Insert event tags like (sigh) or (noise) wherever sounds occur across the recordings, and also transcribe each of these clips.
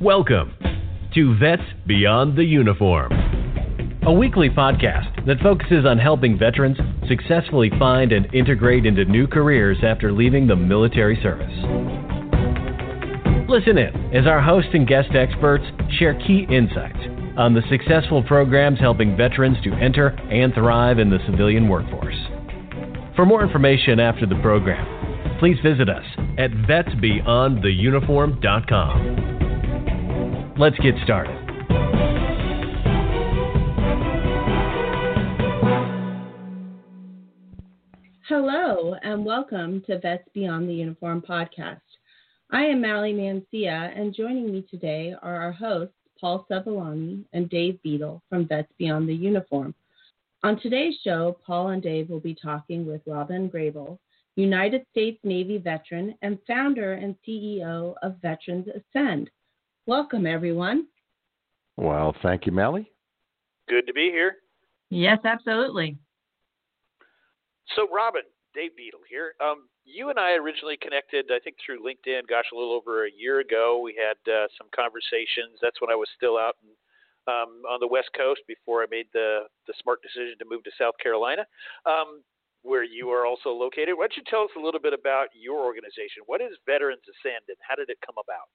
Welcome to Vets Beyond the Uniform, a weekly podcast that focuses on helping veterans successfully find and integrate into new careers after leaving the military service. Listen in as our host and guest experts share key insights on the successful programs helping veterans to enter and thrive in the civilian workforce. For more information after the program, please visit us at vetsbeyondtheuniform.com. Let's get started. Hello, and welcome to Vets Beyond the Uniform podcast. I am Mally Mancia, and joining me today are our hosts, Paul Sevillani and Dave Beadle from Vets Beyond the Uniform. On today's show, Paul and Dave will be talking with Robyn Grable, United States Navy veteran and founder and CEO of Veterans Ascend. Welcome, everyone. Well, thank you, Mally. Good to be here. Yes, absolutely. So, Robyn, Dave Beadle here. Um, you and I originally connected, I think, through LinkedIn. Gosh, a little over a year ago. We had uh, some conversations. That's when I was still out in, um, on the West Coast before I made the the smart decision to move to South Carolina, um, where you are also located. Why don't you tell us a little bit about your organization? What is Veterans Ascend, and how did it come about?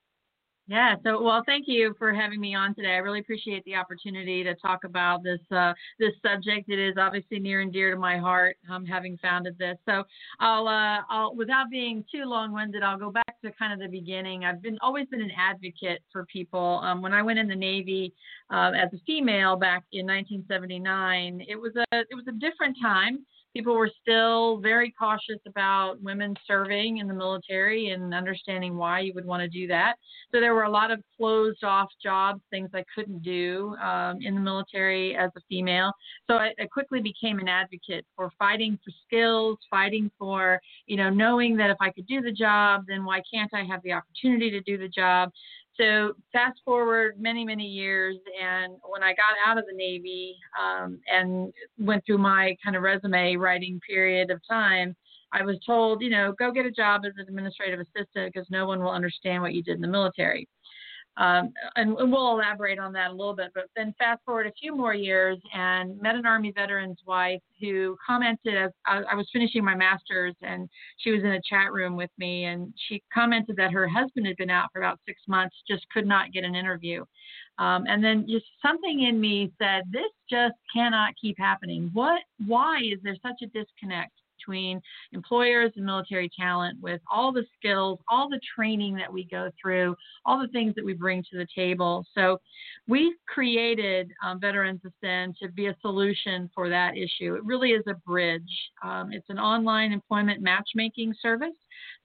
Yeah. So, well, thank you for having me on today. I really appreciate the opportunity to talk about this uh, this subject. It is obviously near and dear to my heart, um, having founded this. So, I'll, uh, I'll without being too long-winded, I'll go back to kind of the beginning. I've been always been an advocate for people. Um, when I went in the Navy uh, as a female back in 1979, it was a it was a different time people were still very cautious about women serving in the military and understanding why you would want to do that. So there were a lot of closed off jobs, things I couldn't do um, in the military as a female. So I, I quickly became an advocate for fighting for skills, fighting for, you know, knowing that if I could do the job, then why can't I have the opportunity to do the job? So fast forward many, many years, and when I got out of the Navy um, and went through my kind of resume writing period of time, I was told, you know, go get a job as an administrative assistant because no one will understand what you did in the military. Um, and, we'll elaborate on that a little bit. But then fast forward a few more years and met an Army veteran's wife who commented as I, I was finishing my master's and she was in a chat room with me and she commented that her husband had been out for about six months, just could not get an interview. Um, and then just something in me said, this just cannot keep happening. What? Why is there such a disconnect? Between employers and military talent with all the skills, all the training that we go through, all the things that we bring to the table. So we've created um, Veterans Ascend to be a solution for that issue. It really is a bridge. Um, it's an online employment matchmaking service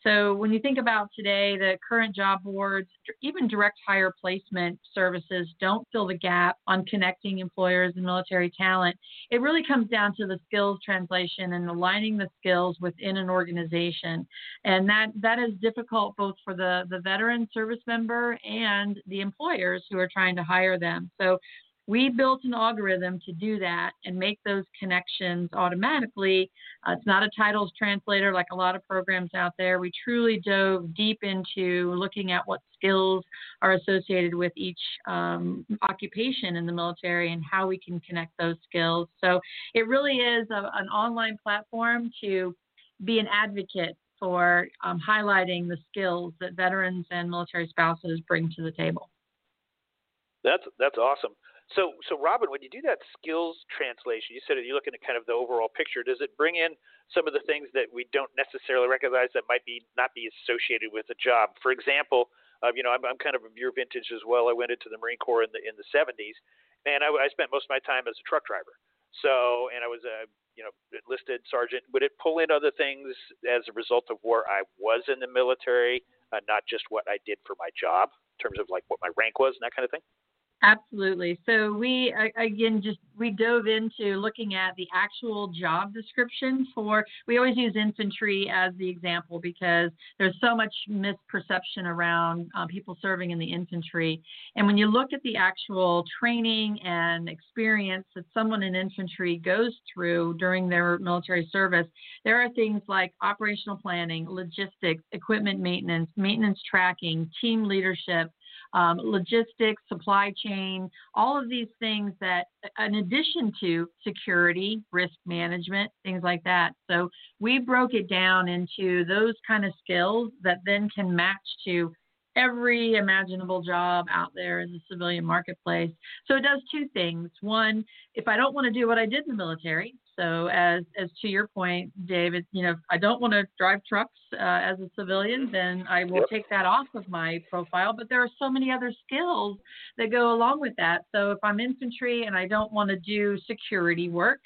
so when you think about today, the current job boards, even direct hire placement services don't fill the gap on connecting employers and military talent. It really comes down to the skills translation and aligning the skills within an organization. And that, that is difficult both for the, the veteran service member and the employers who are trying to hire them. So we built an algorithm to do that and make those connections automatically. Uh, it's not a titles translator like a lot of programs out there. We truly dove deep into looking at what skills are associated with each um, occupation in the military and how we can connect those skills. So it really is a, an online platform to be an advocate for um, highlighting the skills that veterans and military spouses bring to the table. That's that's awesome. So, so Robyn, when you do that skills translation, you said you're looking at kind of the overall picture. Does it bring in some of the things that we don't necessarily recognize that might be not be associated with a job? For example, uh, you know, I'm, I'm kind of of your vintage as well. I went into the Marine Corps in the in the 70s, and I, I spent most of my time as a truck driver. So, and I was a you know enlisted sergeant. Would it pull in other things as a result of where I was in the military, uh, not just what I did for my job in terms of like what my rank was and that kind of thing? Absolutely. So we again just we dove into looking at the actual job description for we always use infantry as the example because there's so much misperception around uh, people serving in the infantry. And when you look at the actual training and experience that someone in infantry goes through during their military service, there are things like operational planning, logistics, equipment maintenance, maintenance tracking, team leadership, um, logistics, supply chain, all of these things that, in addition to security, risk management, things like that. So we broke it down into those kind of skills that then can match to every imaginable job out there in the civilian marketplace. So it does two things. One, if I don't want to do what I did in the military, so as as to your point, David, you know, if I don't want to drive trucks uh, as a civilian, then I will yep. take that off of my profile. But there are so many other skills that go along with that. So if I'm infantry and I don't want to do security work,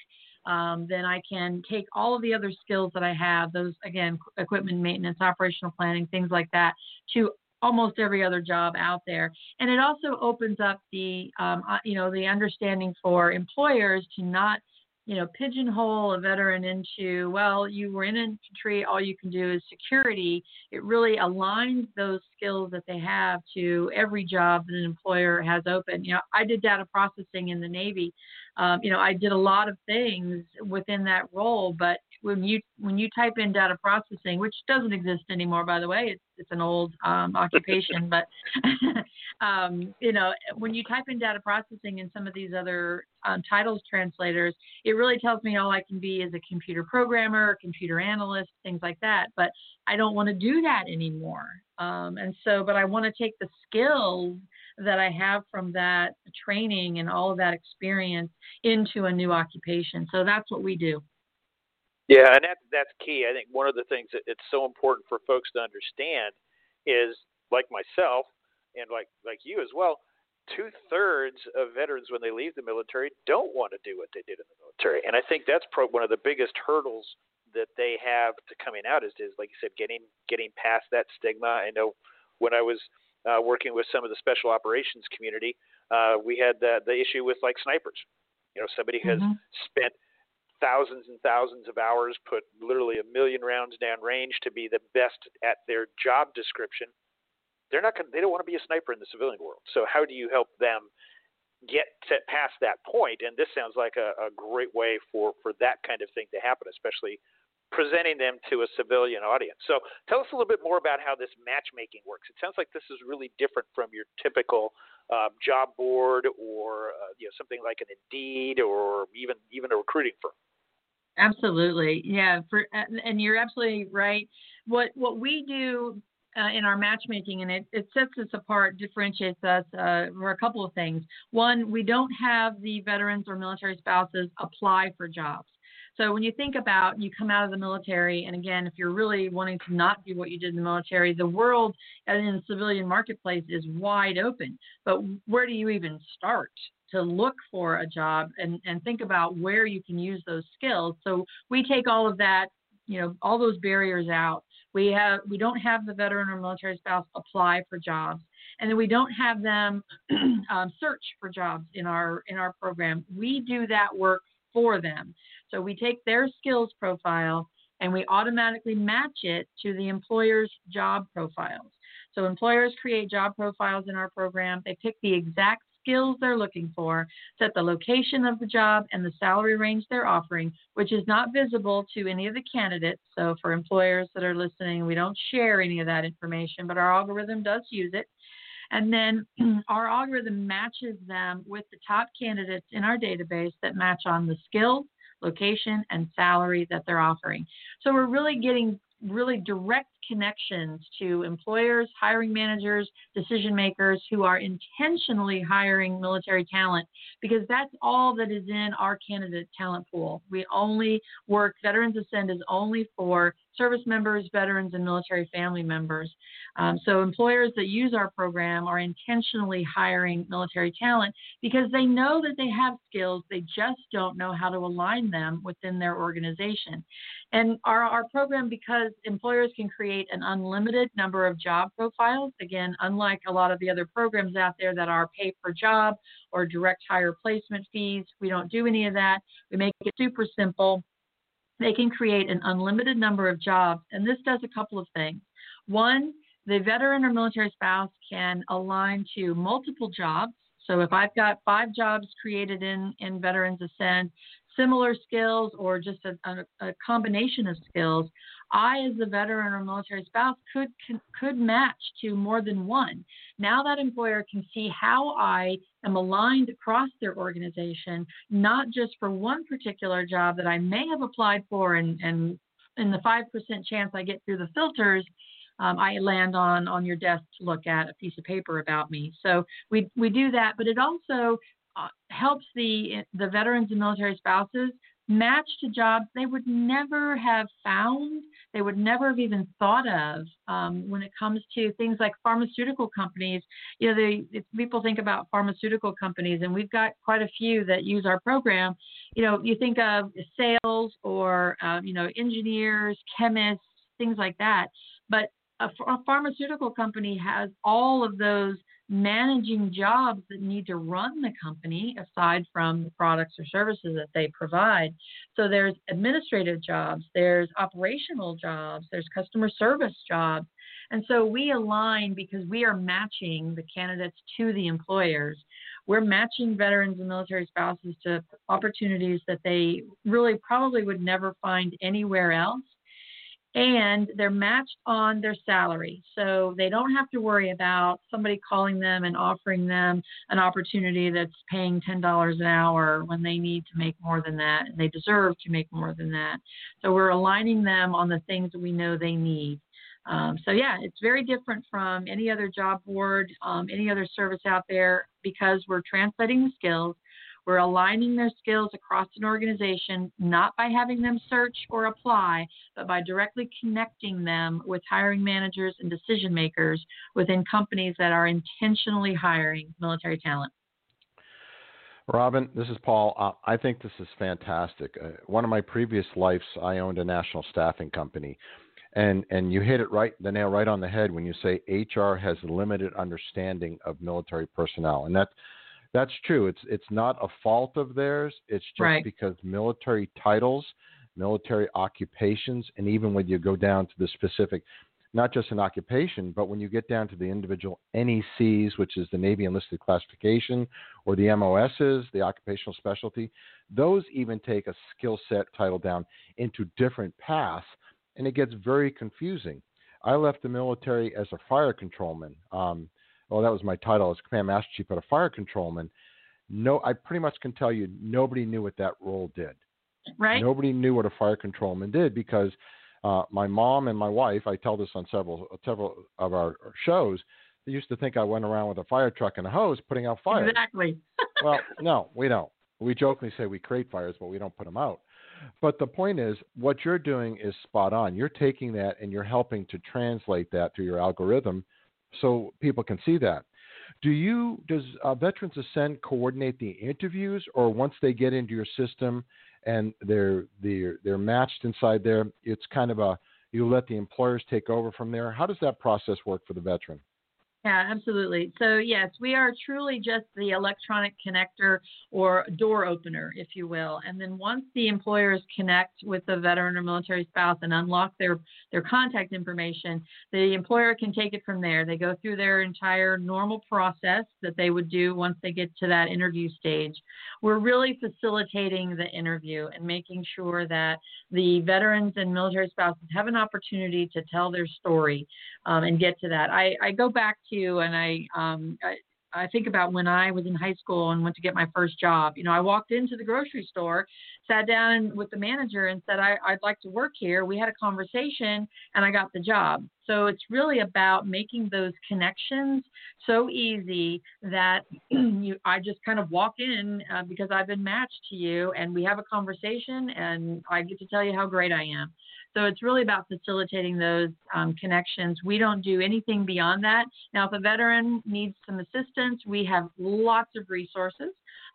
um, then I can take all of the other skills that I have, those again, equipment maintenance, operational planning, things like that, to almost every other job out there. And it also opens up the, um, uh, you know, the understanding for employers to not you know, pigeonhole a veteran into, well, you were in infantry, all you can do is security. It really aligns those skills that they have to every job that an employer has open. You know, I did data processing in the Navy. Um, you know, I did a lot of things within that role, but when you when you type in data processing, which doesn't exist anymore, by the way, it's it's an old um, occupation, (laughs) but (laughs) um, you know when you type in data processing and some of these other um, titles translators, it really tells me all I can be is a computer programmer, computer analyst, things like that. But I don't want to do that anymore, um, and so but I want to take the skills that I have from that training and all of that experience into a new occupation. So that's what we do. Yeah, and that that's key. I think one of the things that it's so important for folks to understand is, like myself, and like like you as well, two thirds of veterans when they leave the military don't want to do what they did in the military, and I think that's pro- one of the biggest hurdles that they have to coming out is, is like you said, getting getting past that stigma. I know when I was uh, working with some of the special operations community, uh, we had the the issue with like snipers. You know, somebody has mm-hmm. spent thousands and thousands of hours, put literally a million rounds down range to be the best at their job description. They're not going. They don't want to be a sniper in the civilian world. So how do you help them get to, past that point? And this sounds like a, a great way for for that kind of thing to happen, especially presenting them to a civilian audience. So tell us a little bit more about how this matchmaking works. It sounds like this is really different from your typical uh, job board or uh, you know something like an Indeed or even even a recruiting firm. Absolutely, yeah. For and you're absolutely right. What what we do uh, in our matchmaking, and it, it sets us apart, differentiates us uh, for a couple of things. One, we don't have the veterans or military spouses apply for jobs. So when you think about you come out of the military, and again, if you're really wanting to not do what you did in the military, the world in the civilian marketplace is wide open. But where do you even start? To look for a job and, and think about where you can use those skills. So we take all of that, you know, all those barriers out. We have we don't have the veteran or military spouse apply for jobs, and then we don't have them (clears throat) um, search for jobs in our in our program. We do that work for them. So we take their skills profile and we automatically match it to the employer's job profiles. So employers create job profiles in our program. They pick the exact skills they're looking for, set the location of the job and the salary range they're offering, which is not visible to any of the candidates. So, for employers that are listening, we don't share any of that information, but our algorithm does use it. And then (clears throat) our algorithm matches them with the top candidates in our database that match on the skills, location, and salary that they're offering. So we're really getting really direct connections to employers, hiring managers, decision makers who are intentionally hiring military talent because that's all that is in our candidate talent pool. We only work, Veterans Ascend is only for service members, veterans, and military family members. Um, so employers that use our program are intentionally hiring military talent because they know that they have skills, they just don't know how to align them within their organization. And our, our program, because employers can create an unlimited number of job profiles, again, unlike a lot of the other programs out there that are pay per job or direct hire placement fees, we don't do any of that. We make it super simple they can create an unlimited number of jobs. And this does a couple of things. One, the veteran or military spouse can align to multiple jobs. So if I've got five jobs created in, in Veterans Ascend, similar skills or just a, a, a combination of skills, I, as a veteran or military spouse, could could match to more than one. Now that employer can see how I am aligned across their organization, not just for one particular job that I may have applied for, and and in the five percent chance I get through the filters, um, I land on on your desk to look at a piece of paper about me. So we we do that, but it also uh, helps the the veterans and military spouses match to jobs they would never have found, they would never have even thought of um, when it comes to things like pharmaceutical companies. You know, they, people think about pharmaceutical companies, and we've got quite a few that use our program. You know, you think of sales or, uh, you know, engineers, chemists, things like that. But a pharmaceutical company has all of those managing jobs that need to run the company aside from the products or services that they provide. So there's administrative jobs, there's operational jobs, there's customer service jobs. And so we align because we are matching the candidates to the employers. We're matching veterans and military spouses to opportunities that they really probably would never find anywhere else and they're matched on their salary. So they don't have to worry about somebody calling them and offering them an opportunity that's paying $10 an hour when they need to make more than that and they deserve to make more than that. So we're aligning them on the things that we know they need. Um, so yeah, it's very different from any other job board, um, any other service out there because we're translating the skills we're aligning their skills across an organization, not by having them search or apply, but by directly connecting them with hiring managers and decision makers within companies that are intentionally hiring military talent. Robyn, this is Paul. Uh, I think this is fantastic. Uh, one of my previous lives, I owned a national staffing company, and and you hit it right the nail right on the head when you say HR has limited understanding of military personnel, and that that's true. It's it's not a fault of theirs. It's just right. because military titles, military occupations, and even when you go down to the specific, not just an occupation, but when you get down to the individual NECs, which is the Navy enlisted classification, or the MOSs, the occupational specialty, those even take a skill set title down into different paths, and it gets very confusing. I left the military as a fire controlman. Um, well, that was my title as command master chief, but a fire controlman. No, I pretty much can tell you nobody knew what that role did. Right. Nobody knew what a fire controlman did because uh, my mom and my wife. I tell this on several several of our shows. They used to think I went around with a fire truck and a hose putting out fires. Exactly. (laughs) well, no, we don't. We jokingly say we create fires, but we don't put them out. But the point is, what you're doing is spot on. You're taking that and you're helping to translate that through your algorithm so people can see that. Do you does uh, Veterans Ascend coordinate the interviews, or once they get into your system and they're they're they're matched inside there, it's kind of a you let the employers take over from there? How does that process work for the veteran? Yeah, absolutely. So, yes, we are truly just the electronic connector or door opener, if you will. And then once the employers connect with the veteran or military spouse and unlock their, their contact information, the employer can take it from there. They go through their entire normal process that they would do once they get to that interview stage. We're really facilitating the interview and making sure that the veterans and military spouses have an opportunity to tell their story um, and get to that. I, I go back to and I, um, I I think about when I was in high school and went to get my first job. You know, I walked into the grocery store, sat down with the manager and said, I, would like to work here. We had a conversation and I got the job. So it's really about making those connections so easy that (clears throat) you, I just kind of walk in uh, because I've been matched to you and we have a conversation and I get to tell you how great I am. So it's really about facilitating those um, connections. We don't do anything beyond that. Now, if a veteran needs some assistance, we have lots of resources,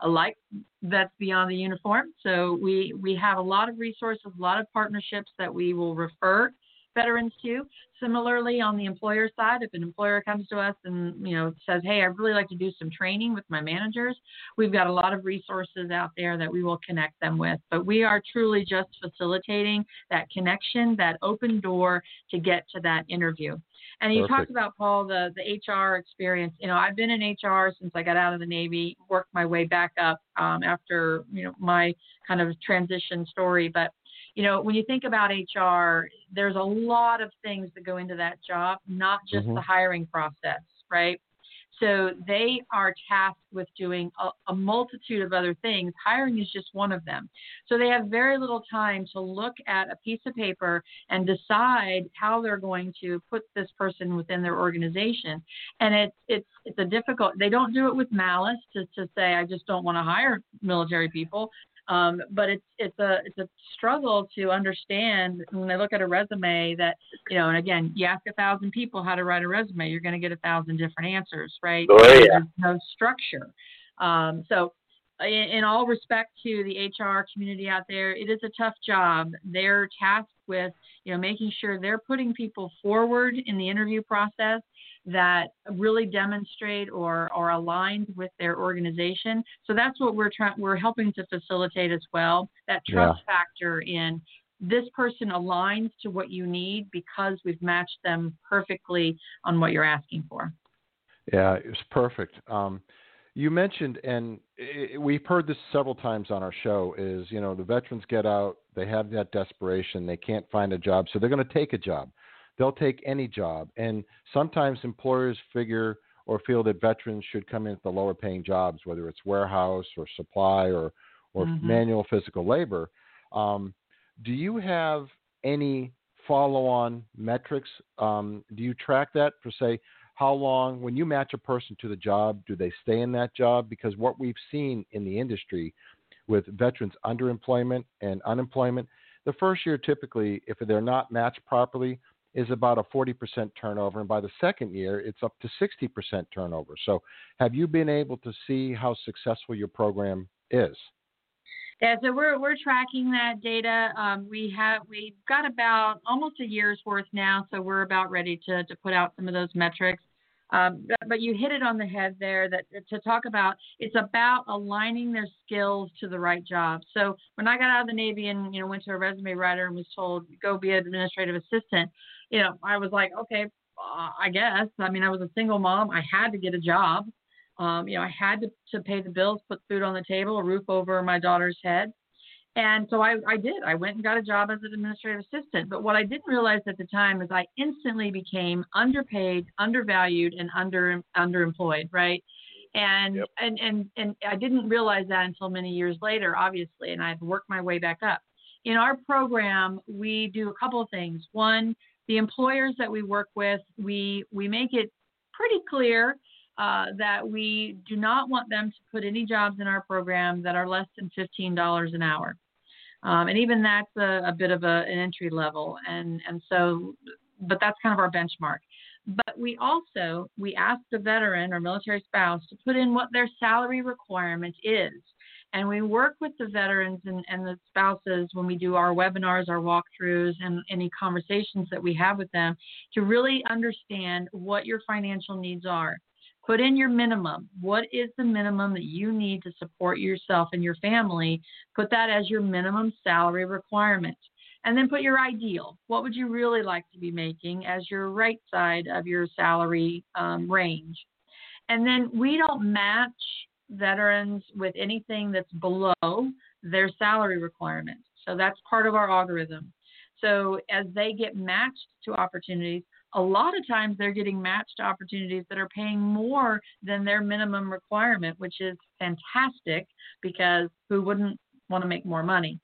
like Vets Beyond the Uniform. So we we have a lot of resources, a lot of partnerships that we will refer veterans too. Similarly, on the employer side, if an employer comes to us and you know says, "Hey, I'd really like to do some training with my managers," we've got a lot of resources out there that we will connect them with. But we are truly just facilitating that connection, that open door to get to that interview. And you Perfect. talked about Paul the the HR experience. You know, I've been in HR since I got out of the Navy, worked my way back up um, after you know my kind of transition story, but you know, when you think about HR, there's a lot of things that go into that job, not just Mhm. the hiring process, right? So they are tasked with doing a, a, multitude of other things. Hiring is just one of them. So they have very little time to look at a piece of paper and decide how they're going to put this person within their organization. And it's it's it's a difficult. They don't do it with malice to to say I just don't want to hire military people. Um, but it's it's a it's a struggle to understand when they look at a resume that you know, and again, you ask a thousand people how to write a resume, you're going to get a thousand different answers, right? Oh, yeah. There's no structure. Um, so, in, in all respect to the HR community out there, it is a tough job. They're tasked with you know making sure they're putting people forward in the interview process that really demonstrate or are aligned with their organization. So that's what we're trying we're helping to facilitate as well. That trust Yeah. factor in this person aligns to what you need because we've matched them perfectly on what you're asking for. Yeah, it's perfect. Um, you mentioned, and i we've heard this several times on our show, is you know the veterans get out, they have that desperation, they can't find a job, so they're going to take a job. They'll take any job, and sometimes employers figure or feel that veterans should come in at the lower paying jobs, whether it's warehouse or supply or or Mhm. manual physical labor. Um, do you have any follow-on metrics? Um, do you track that for say how long when you match a person to the job do they stay in that job because what we've seen in the industry with veterans underemployment and unemployment the first year typically if they're not matched properly is about a 40% turnover and by the second year it's up to 60% turnover so have you been able to see how successful your program is Yeah, so we're we're tracking that data. Um, we have we've got about almost a year's worth now, so we're about ready to to put out some of those metrics. Um, but, but you hit it on the head there that to talk about it's about aligning their skills to the right job. So when I got out of the Navy and you know went to a resume writer and was told go be an administrative assistant, you know I was like okay, uh, I guess. I mean I was a single mom, I had to get a job. Um, you know, I had to, to pay the bills, put food on the table, a roof over my daughter's head. And so I, I did. I went and got a job as an administrative assistant. But what I didn't realize at the time is I instantly became underpaid, undervalued, and under underemployed, right? And Yep. and and and I didn't realize that until many years later, obviously, and I've worked my way back up. In our program, we do a couple of things. One, the employers that we work with, we we make it pretty clear uh, that we do not want them to put any jobs in our program that are less than $15 an hour. Um, and even that's a, a bit of a, an entry level. And, and so, but that's kind of our benchmark. But we also, we ask the veteran or military spouse to put in what their salary requirement is. And we work with the veterans and, and the spouses when we do our webinars, our walkthroughs, and any conversations that we have with them to really understand what your financial needs are. Put in your minimum. What is the minimum that you need to support yourself and your family? Put that as your minimum salary requirement. And then put your ideal. What would you really like to be making as your right side of your salary um, range? And then we don't match veterans with anything that's below their salary requirement. So that's part of our algorithm. So as they get matched to opportunities, a lot of times they're getting matched to opportunities that are paying more than their minimum requirement, which is fantastic because who wouldn't want to make more money?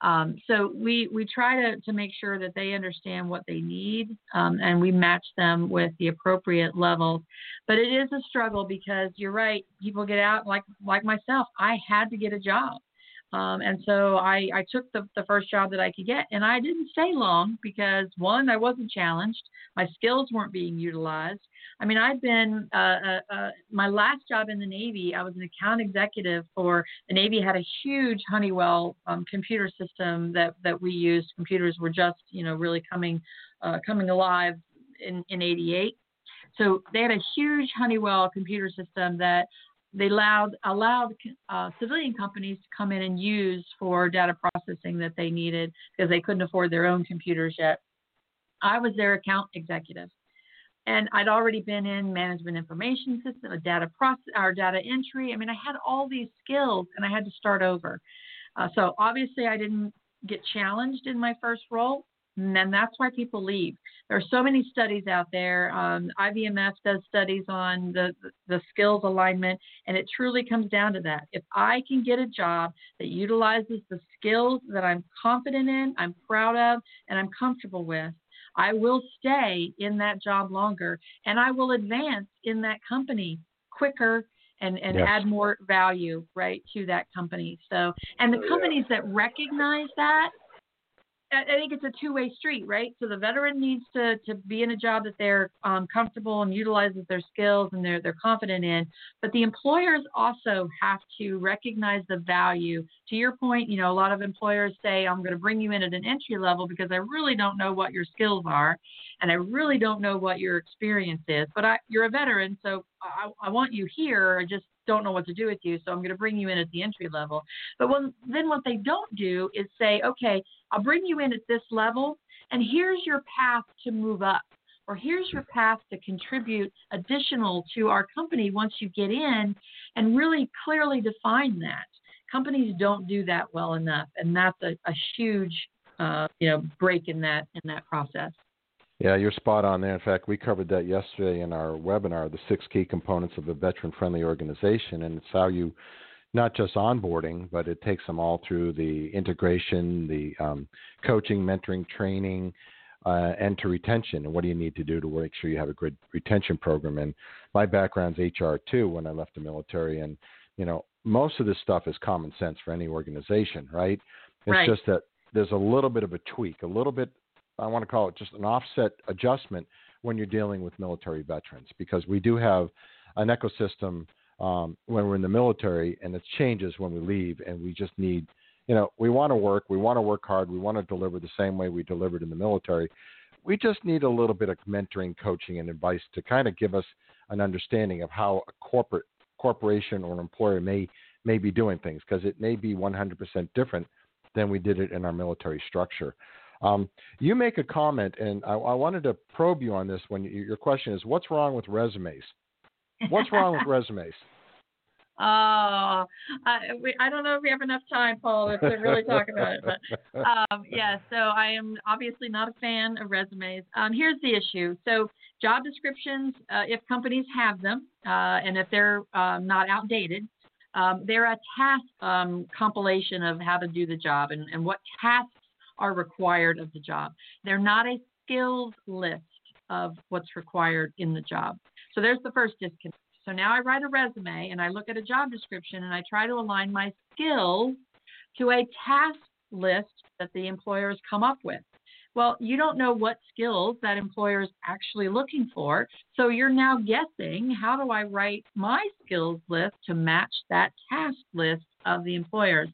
Um, so we, we try to, to make sure that they understand what they need um, and we match them with the appropriate levels. But it is a struggle because you're right. People get out like like myself. I had to get a job. Um, and so I, I took the, the first job that I could get, and I didn't stay long because one, I wasn't challenged, my skills weren't being utilized. I mean, I've been uh, uh, uh, my last job in the Navy. I was an account executive for the Navy. Had a huge Honeywell um, computer system that that we used. Computers were just you know really coming uh, coming alive in in '88. So they had a huge Honeywell computer system that they allowed allowed uh, civilian companies to come in and use for data processing that they needed because they couldn't afford their own computers yet. I was their account executive, and I'd already been in management information system, a data process, our data entry. I mean, I had all these skills, and I had to start over. Uh, so obviously, I didn't get challenged in my first role, and that's why people leave. There are so many studies out there. Um, IVMF does studies on the, the skills alignment, and it truly comes down to that. If I can get a job that utilizes the skills that I'm confident in, I'm proud of, and I'm comfortable with, I will stay in that job longer and I will advance in that company quicker and, and yes. add more value right to that company. So and the companies that recognize that I think it's a two-way street, right? So the veteran needs to to be in a job that they're um, comfortable and utilizes their skills and they're they're confident in. But the employers also have to recognize the value. To your point, you know, a lot of employers say, "I'm going to bring you in at an entry level because I really don't know what your skills are, and I really don't know what your experience is. But I, you're a veteran, so I, I want you here. I just don't know what to do with you, so I'm going to bring you in at the entry level. But when, then what they don't do is say, okay, I'll bring you in at this level, and here's your path to move up, or here's your path to contribute additional to our company once you get in, and really clearly define that. Companies don't do that well enough, and that's a, a huge, uh, you know, break in that in that process. Yeah, you're spot on there. In fact, we covered that yesterday in our webinar, the six key components of a veteran friendly organization. And it's how you not just onboarding, but it takes them all through the integration, the um, coaching, mentoring, training, uh, and to retention. And what do you need to do to make sure you have a good retention program? And my background's HR too when I left the military. And, you know, most of this stuff is common sense for any organization, right? It's right. just that there's a little bit of a tweak, a little bit I want to call it just an offset adjustment when you're dealing with military veterans because we do have an ecosystem um, when we're in the military and it changes when we leave and we just need you know we want to work we want to work hard we want to deliver the same way we delivered in the military. We just need a little bit of mentoring coaching and advice to kind of give us an understanding of how a corporate corporation or an employer may may be doing things because it may be 100% different than we did it in our military structure um, you make a comment, and I, I, wanted to probe you on this. When you, your question is, what's wrong with resumes? What's wrong with (laughs) resumes? Oh, I, we, I don't know if we have enough time, Paul, to really talk about it. But (laughs) um, yeah, so I am obviously not a fan of resumes. Um, here's the issue. So job descriptions, uh, if companies have them, uh, and if they're um, not outdated, um, they're a task um, compilation of how to do the job and, and what tasks are required of the job. They're not a skills list of what's required in the job. So there's the first disconnect. So now I write a resume and I look at a job description and I try to align my skills to a task list that the employer has come up with. Well, you don't know what skills that employer is actually looking for. So you're now guessing how do I write my skills list to match that task list of the employers?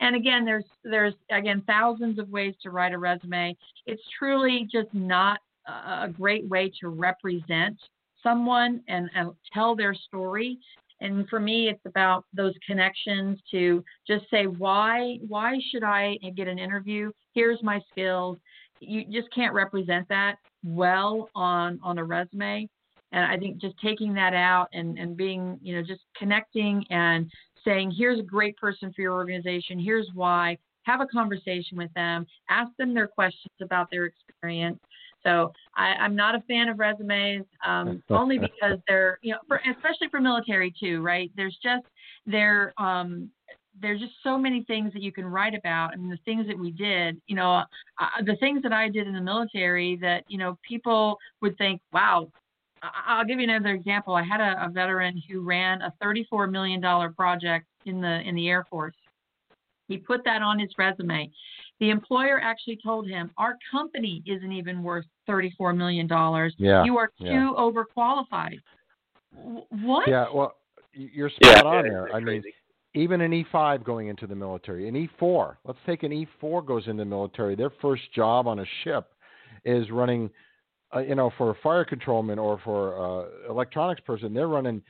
And again, there's there's again thousands of ways to write a resume. It's truly just not a great way to represent someone and, and tell their story. And for me, it's about those connections to just say why why should I get an interview? Here's my skills. You just can't represent that well on on a resume and I think just taking that out and, and being, you know, just connecting and saying, here's a great person for your organization, here's why, have a conversation with them, ask them their questions about their experience. So I, am not a fan of resumes, um, (laughs) only because they're, you know, for, especially for military too, right? There's just there, um, there's just so many things that you can write about. I mean, the things that we did, you know, uh, the things that I did in the military that, you know, people would think, wow, I'll give you another example. I had a, a veteran who ran a $34 million project in the in the Air Force. He put that on his resume. The employer actually told him, "Our company isn't even worth $34 million. Yeah, you are too yeah. overqualified." What? Yeah, well, you're spot yeah, on there. I crazy. mean, even an E5 going into the military, an E4. Let's take an E4 goes into the military. Their first job on a ship is running uh, you know, for a fire controlman or for uh, electronics person, they're running,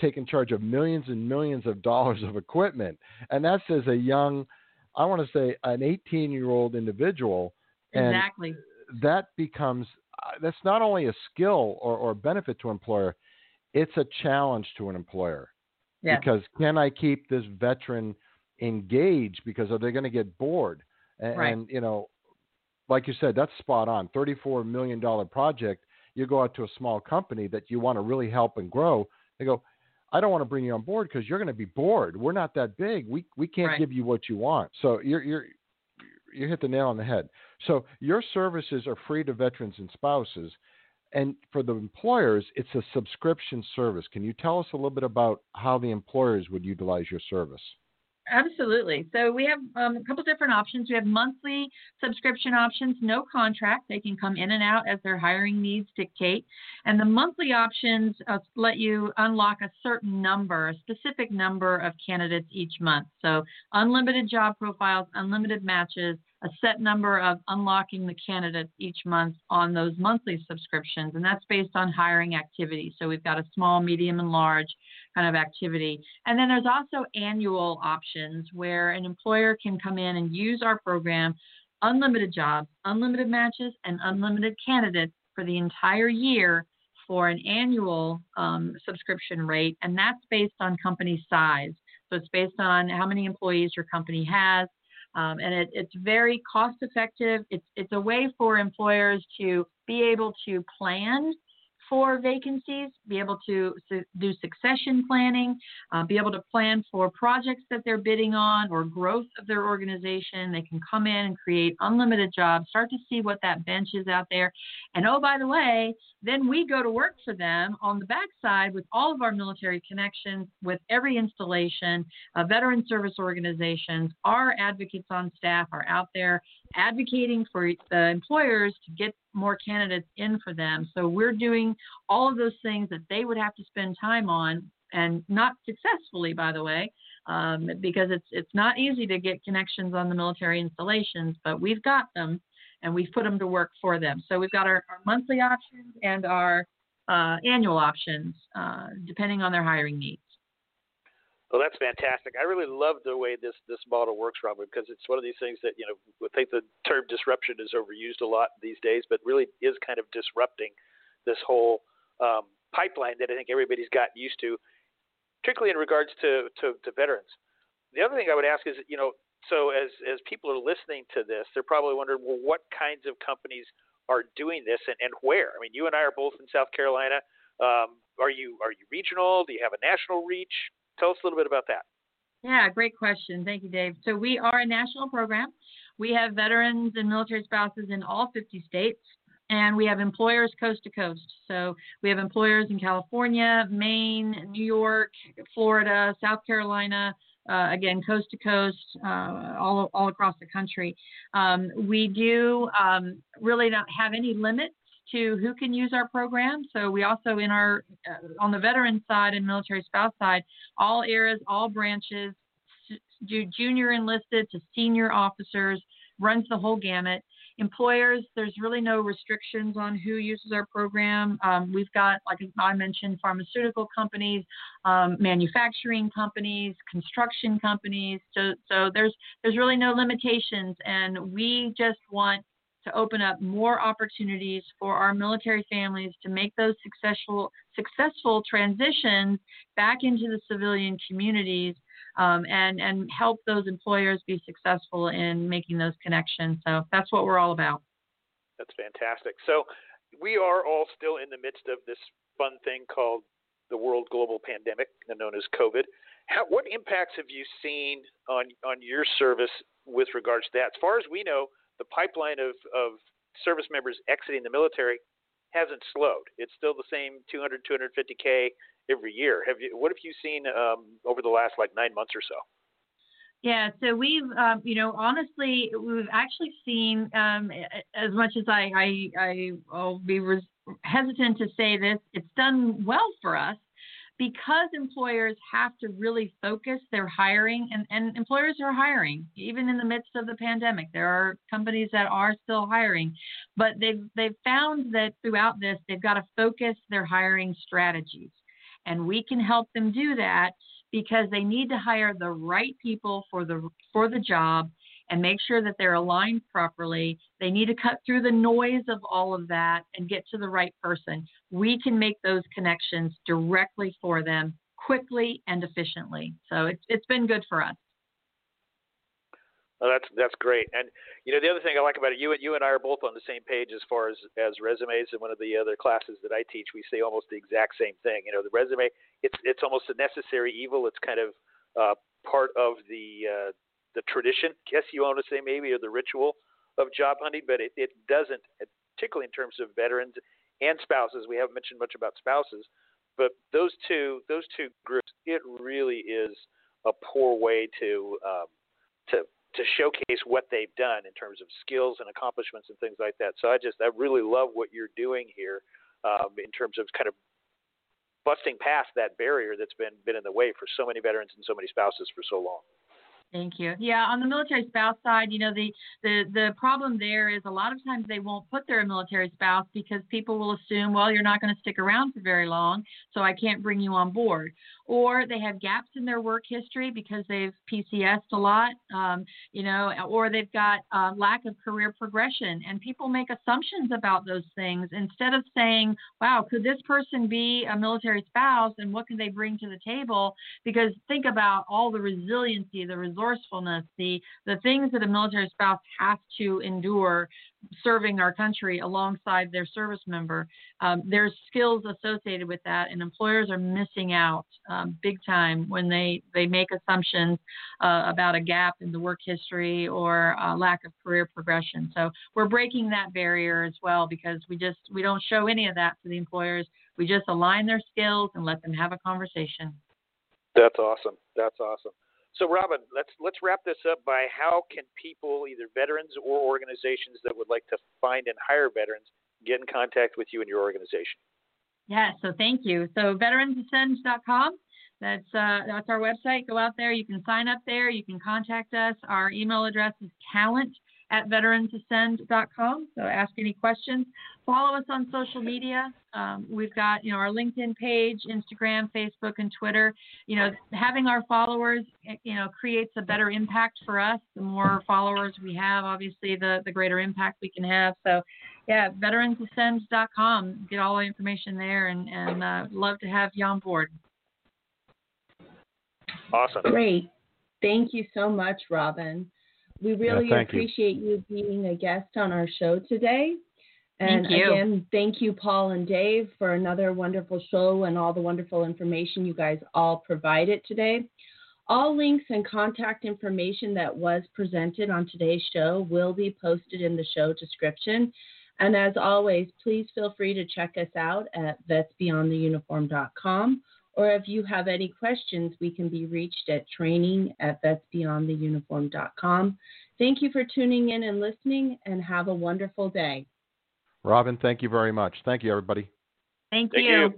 taking charge of millions and millions of dollars of equipment, and that's as a young, I want to say, an 18 year old individual. And exactly. That becomes uh, that's not only a skill or, or benefit to an employer, it's a challenge to an employer. Yeah. Because can I keep this veteran engaged? Because are they going to get bored? And, right. and you know, like you said, that's spot on. $34 million project. You go out to a small company that you want to really help and grow. They go, I don't want to bring you on board because you're going to be bored. We're not that big. We we can't right. give you what you want. So you're you're you hit the nail on the head. So your services are free to veterans and spouses, and for the employers, it's a subscription service. Can you tell us a little bit about how the employers would utilize your service? Absolutely. So we have um, a couple different options. We have monthly subscription options, no contract. They can come in and out as their hiring needs dictate. And the monthly options uh, let you unlock a certain number, a specific number of candidates each month. So unlimited job profiles, unlimited matches, a set number of unlocking the candidates each month on those monthly subscriptions, and that's based on hiring activity. So we've got a small, medium, and large kind of activity. And then there's also annual options where an employer can come in and use our program, unlimited jobs, unlimited matches, and unlimited candidates for the entire year for an annual um, subscription rate, and that's based on company size. So it's based on how many employees your company has, um, and it, it's very cost effective. It's, it's a way for employers to be able to plan for vacancies, be able to do succession planning, uh, be able to plan for projects that they're bidding on or growth of their organization. They can come in and create unlimited jobs, start to see what that bench is out there. And oh, by the way, then we go to work for them on the backside with all of our military connections, with every installation, uh, veteran service organizations, our advocates on staff are out there advocating for the employers to get more candidates in for them. So we're doing all of those things that they would have to spend time on, and not successfully, by the way, um, because it's it's not easy to get connections on the military installations, but we've got them, and we've put them to work for them. So we've got our, our monthly options and our uh, annual options, uh, depending on their hiring needs. Well, that's fantastic. I really love the way this this model works, Robert, because it's one of these things that you know I think the term disruption is overused a lot these days, but really is kind of disrupting this whole um, pipeline that I think everybody's gotten used to, particularly in regards to, to to veterans. The other thing I would ask is, you know, so as as people are listening to this, they're probably wondering, well, what kinds of companies are doing this and, and where? I mean, you and I are both in South Carolina. Um, are you are you regional? Do you have a national reach? Tell us a little bit about that. Yeah, great question. Thank you, Dave. So we are a national program. We have veterans and military spouses in all 50 states, and we have employers coast to coast. So we have employers in California, Maine, New York, Florida, South Carolina, uh, again, coast to coast, uh, all, all across the country. Um, we do um, really not have any limits to who can use our program. So we also in our uh, on the veteran side and military spouse side, all eras, all branches, do junior enlisted to senior officers, runs the whole gamut. Employers, there's really no restrictions on who uses our program. Um, we've got, like I mentioned, pharmaceutical companies, um, manufacturing companies, construction companies. So, so there's there's really no limitations, and we just want to open up more opportunities for our military families to make those successful successful transitions back into the civilian communities um, and and help those employers be successful in making those connections. So that's what we're all about. That's fantastic. So we are all still in the midst of this fun thing called the world global pandemic, known as COVID. How, what impacts have you seen on on your service with regards to that? As far as we know, the pipeline of, of service members exiting the military hasn't slowed. It's still the same 200, 250k every year. Have you? What have you seen um, over the last like nine months or so? Yeah, so we've, um, you know, honestly, we've actually seen um, as much as I, I, I will be res- hesitant to say this, it's done well for us because employers have to really focus their hiring and, and employers are hiring even in the midst of the pandemic there are companies that are still hiring but they've they've found that throughout this they've got to focus their hiring strategies and we can help them do that because they need to hire the right people for the for the job and make sure that they're aligned properly. They need to cut through the noise of all of that and get to the right person. We can make those connections directly for them quickly and efficiently. So it's it's been good for us. Oh, that's that's great. And you know the other thing I like about it, you and you and I are both on the same page as far as as resumes. In one of the other classes that I teach, we say almost the exact same thing. You know, the resume, it's it's almost a necessary evil. It's kind of uh, part of the uh, the tradition, guess you want to say maybe, or the ritual of job hunting. But it it doesn't, particularly in terms of veterans and spouses. We haven't mentioned much about spouses, but those two those two groups, it really is a poor way to um, to to showcase what they've done in terms of skills and accomplishments and things like that. So I just I really love what you're doing here um, in terms of kind of busting past that barrier that's been been in the way for so many veterans and so many spouses for so long. Thank you. Yeah, on the military spouse side, you know, the, the the problem there is a lot of times they won't put their military spouse because people will assume, well, you're not going to stick around for very long, so I can't bring you on board. Or they have gaps in their work history because they've PCSed a lot, um, you know, or they've got uh, lack of career progression. And people make assumptions about those things instead of saying, wow, could this person be a military spouse and what can they bring to the table? Because think about all the resiliency, the resourcefulness, the the things that a military spouse has to endure serving our country alongside their service member. Um, there's skills associated with that, and employers are missing out um, big time when they they make assumptions uh, about a gap in the work history or lack of career progression. So we're breaking that barrier as well because we just we don't show any of that to the employers. We just align their skills and let them have a conversation. That's awesome. That's awesome. So, Robyn, let's let's wrap this up by how can people, either veterans or organizations that would like to find and hire veterans, get in contact with you and your organization? Yeah, so thank you. So, veteransascend.com. That's uh, that's our website. Go out there. You can sign up there. You can contact us. Our email address is talent at veteransascend.com. So ask any questions. Follow us on social media. Um, we've got, you know, our LinkedIn page, Instagram, Facebook, and Twitter. You know, having our followers, you know, creates a better impact for us. The more followers we have, obviously, the, the greater impact we can have. So, yeah, veteransascend.com. Get all the information there and, and uh, love to have you on board. Awesome. Great. Thank you so much, Robyn. We really yeah, appreciate you. you. being a guest on our show today. And again, thank you, Paul and Dave, for another wonderful show and all the wonderful information you guys all provided today. All links and contact information that was presented on today's show will be posted in the show description. And as always, please feel free to check us out at vetsbeyondtheuniform.com. Or if you have any questions, we can be reached at training at vetsbeyondtheuniform.com. Thank you for tuning in and listening, and have a wonderful day. Robyn, thank you very much. Thank you, everybody. Thank, thank you. you.